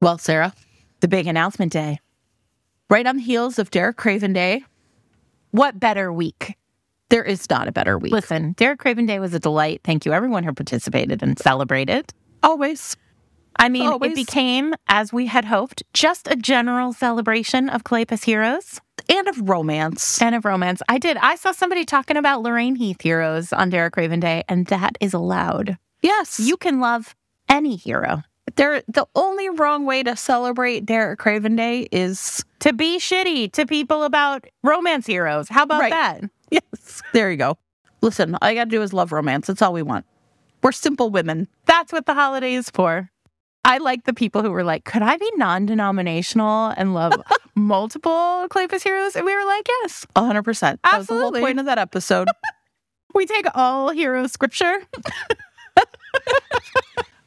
Well, Sarah, the big announcement day. Right on the heels of Derek Craven Day. What better week? There is not a better week. Listen, Derek Craven Day was a delight. Thank you, everyone who participated and celebrated. Always. I mean, Always. it became, as we had hoped, just a general celebration of Kleypas heroes And of romance. and of romance. I did. I saw somebody talking about Lorraine Heath heroes on Derek Craven Day, and that is allowed. Yes. You can love any hero. There the only wrong way to celebrate Derek Craven Day is To be shitty to people about romance heroes. How about Right. that? yes. There you go. Listen, all you gotta do is love romance. That's all we want. We're simple women. That's what the holiday is for. I like the people who were like, could I be non denominational and love multiple Kleypas heroes? And we were like, yes, hundred percent. That was the whole Absolutely. point of that episode. we take all hero scripture.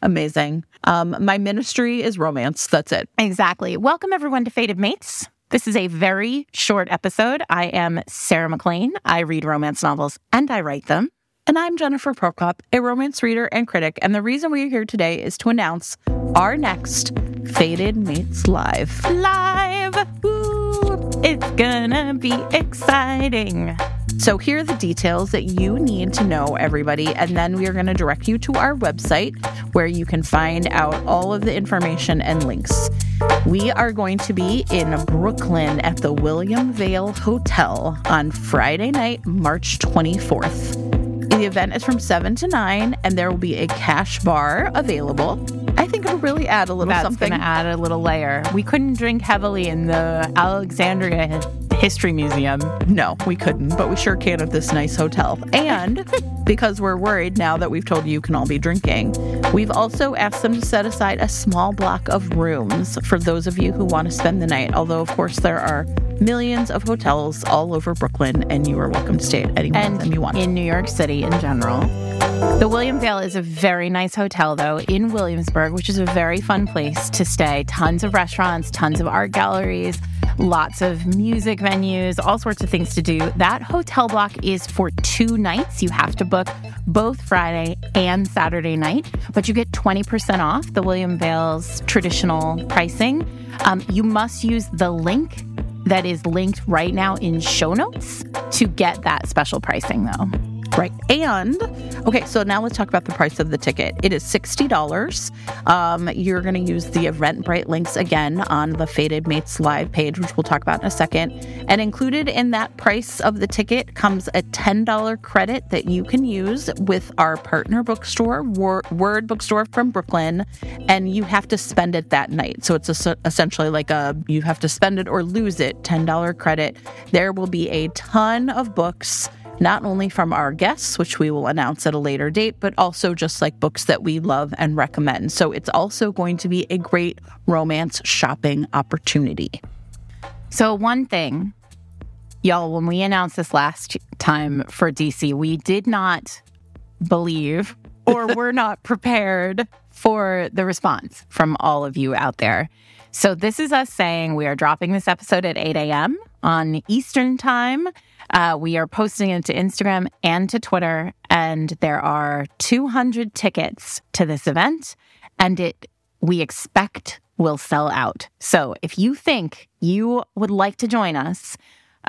Amazing. Um, my ministry is romance. That's it. Exactly. Welcome, everyone, to Fated Mates. This is a very short episode. I am Sarah MacLean. I read romance novels and I write them. And I'm Jennifer Prokop, a romance reader and critic. And the reason we're here today is to announce our next Fated Mates Live. Live. Woo. It's gonna be exciting. So here are the details that you need to know, everybody. And then we are going to direct you to our website where you can find out all of the information and links. We are going to be in Brooklyn at the William Vale Hotel on Friday night, March 24th. The event is from 7 to 9, and there will be a cash bar available. I think it'll really add a little That's something. gonna add a little layer. We couldn't drink heavily in the Alexandria History Museum. No, we couldn't, but we sure can at this nice hotel. And because we're worried now that we've told you you can all be drinking, we've also asked them to set aside a small block of rooms for those of you who want to spend the night. Although, of course, there are millions of hotels all over Brooklyn, and you are welcome to stay at any one of them you want. in New York City in general. The William Vale is a very nice hotel, though, in Williamsburg, which is a very fun place to stay. Tons of restaurants, tons of art galleries, lots of music venues, all sorts of things to do. That hotel block is for two nights. You have to book both Friday and Saturday night, but you get 20% off the William Vale's traditional pricing. Um, you must use the link that is linked right now in show notes to get that special pricing, though. Right. And okay, so now let's talk about the price of the ticket. It is $60. Um, you're going to use the Eventbrite links again on the Fated Mates live page, which we'll talk about in a second. And included in that price of the ticket comes a $10 credit that you can use with our partner bookstore, Wor- Word Bookstore from Brooklyn. And you have to spend it that night. So it's es- essentially like a you have to spend it or lose it $10 credit. There will be a ton of books not only from our guests, which we will announce at a later date, but also just like books that we love and recommend. So it's also going to be a great romance shopping opportunity. So, one thing, y'all, when we announced this last time for DC, we did not believe or were not prepared for the response from all of you out there. So, this is us saying we are dropping this episode at 8 a.m. on Eastern Time. Uh, we are posting it to Instagram and to Twitter, and there are 200 tickets to this event, and it we expect will sell out. So if you think you would like to join us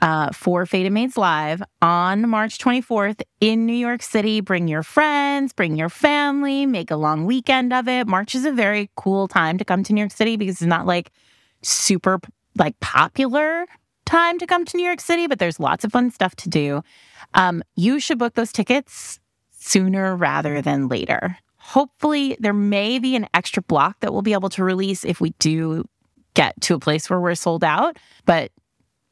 uh, for Fated Mates Live on March 24th in New York City, bring your friends, bring your family, make a long weekend of it. March is a very cool time to come to New York City because it's not like super like popular time to come to New York City, but there's lots of fun stuff to do. Um, you should book those tickets sooner rather than later. Hopefully, there may be an extra block that we'll be able to release if we do get to a place where we're sold out. But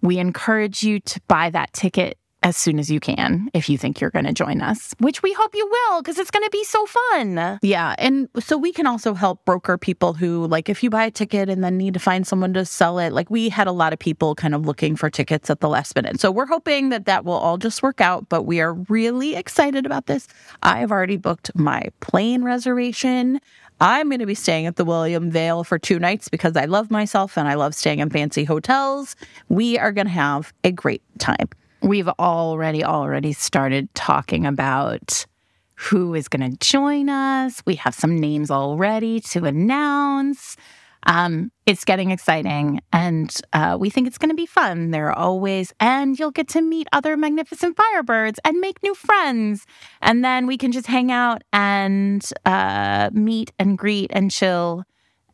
we encourage you to buy that ticket as soon as you can if you think you're going to join us, which we hope you will because it's going to be so fun. Yeah. And so we can also help broker people who, like, if you buy a ticket and then need to find someone to sell it, like, we had a lot of people kind of looking for tickets at the last minute. So we're hoping that that will all just work out, but we are really excited about this. I've already booked my plane reservation. I'm going to be staying at the William Vale for two nights because I love myself and I love staying in fancy hotels. We are going to have a great time. We've already already started talking about who is going to join us. We have some names already to announce. Um, it's getting exciting and uh, we think it's going to be fun. There are always, and you'll get to meet other magnificent firebirds and make new friends. And then we can just hang out and uh, meet and greet and chill.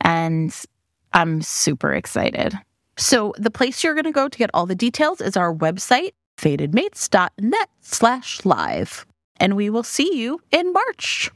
And I'm super excited. So the place you're going to go to get all the details is our website, fatedmates.net slash live. And we will see you in March.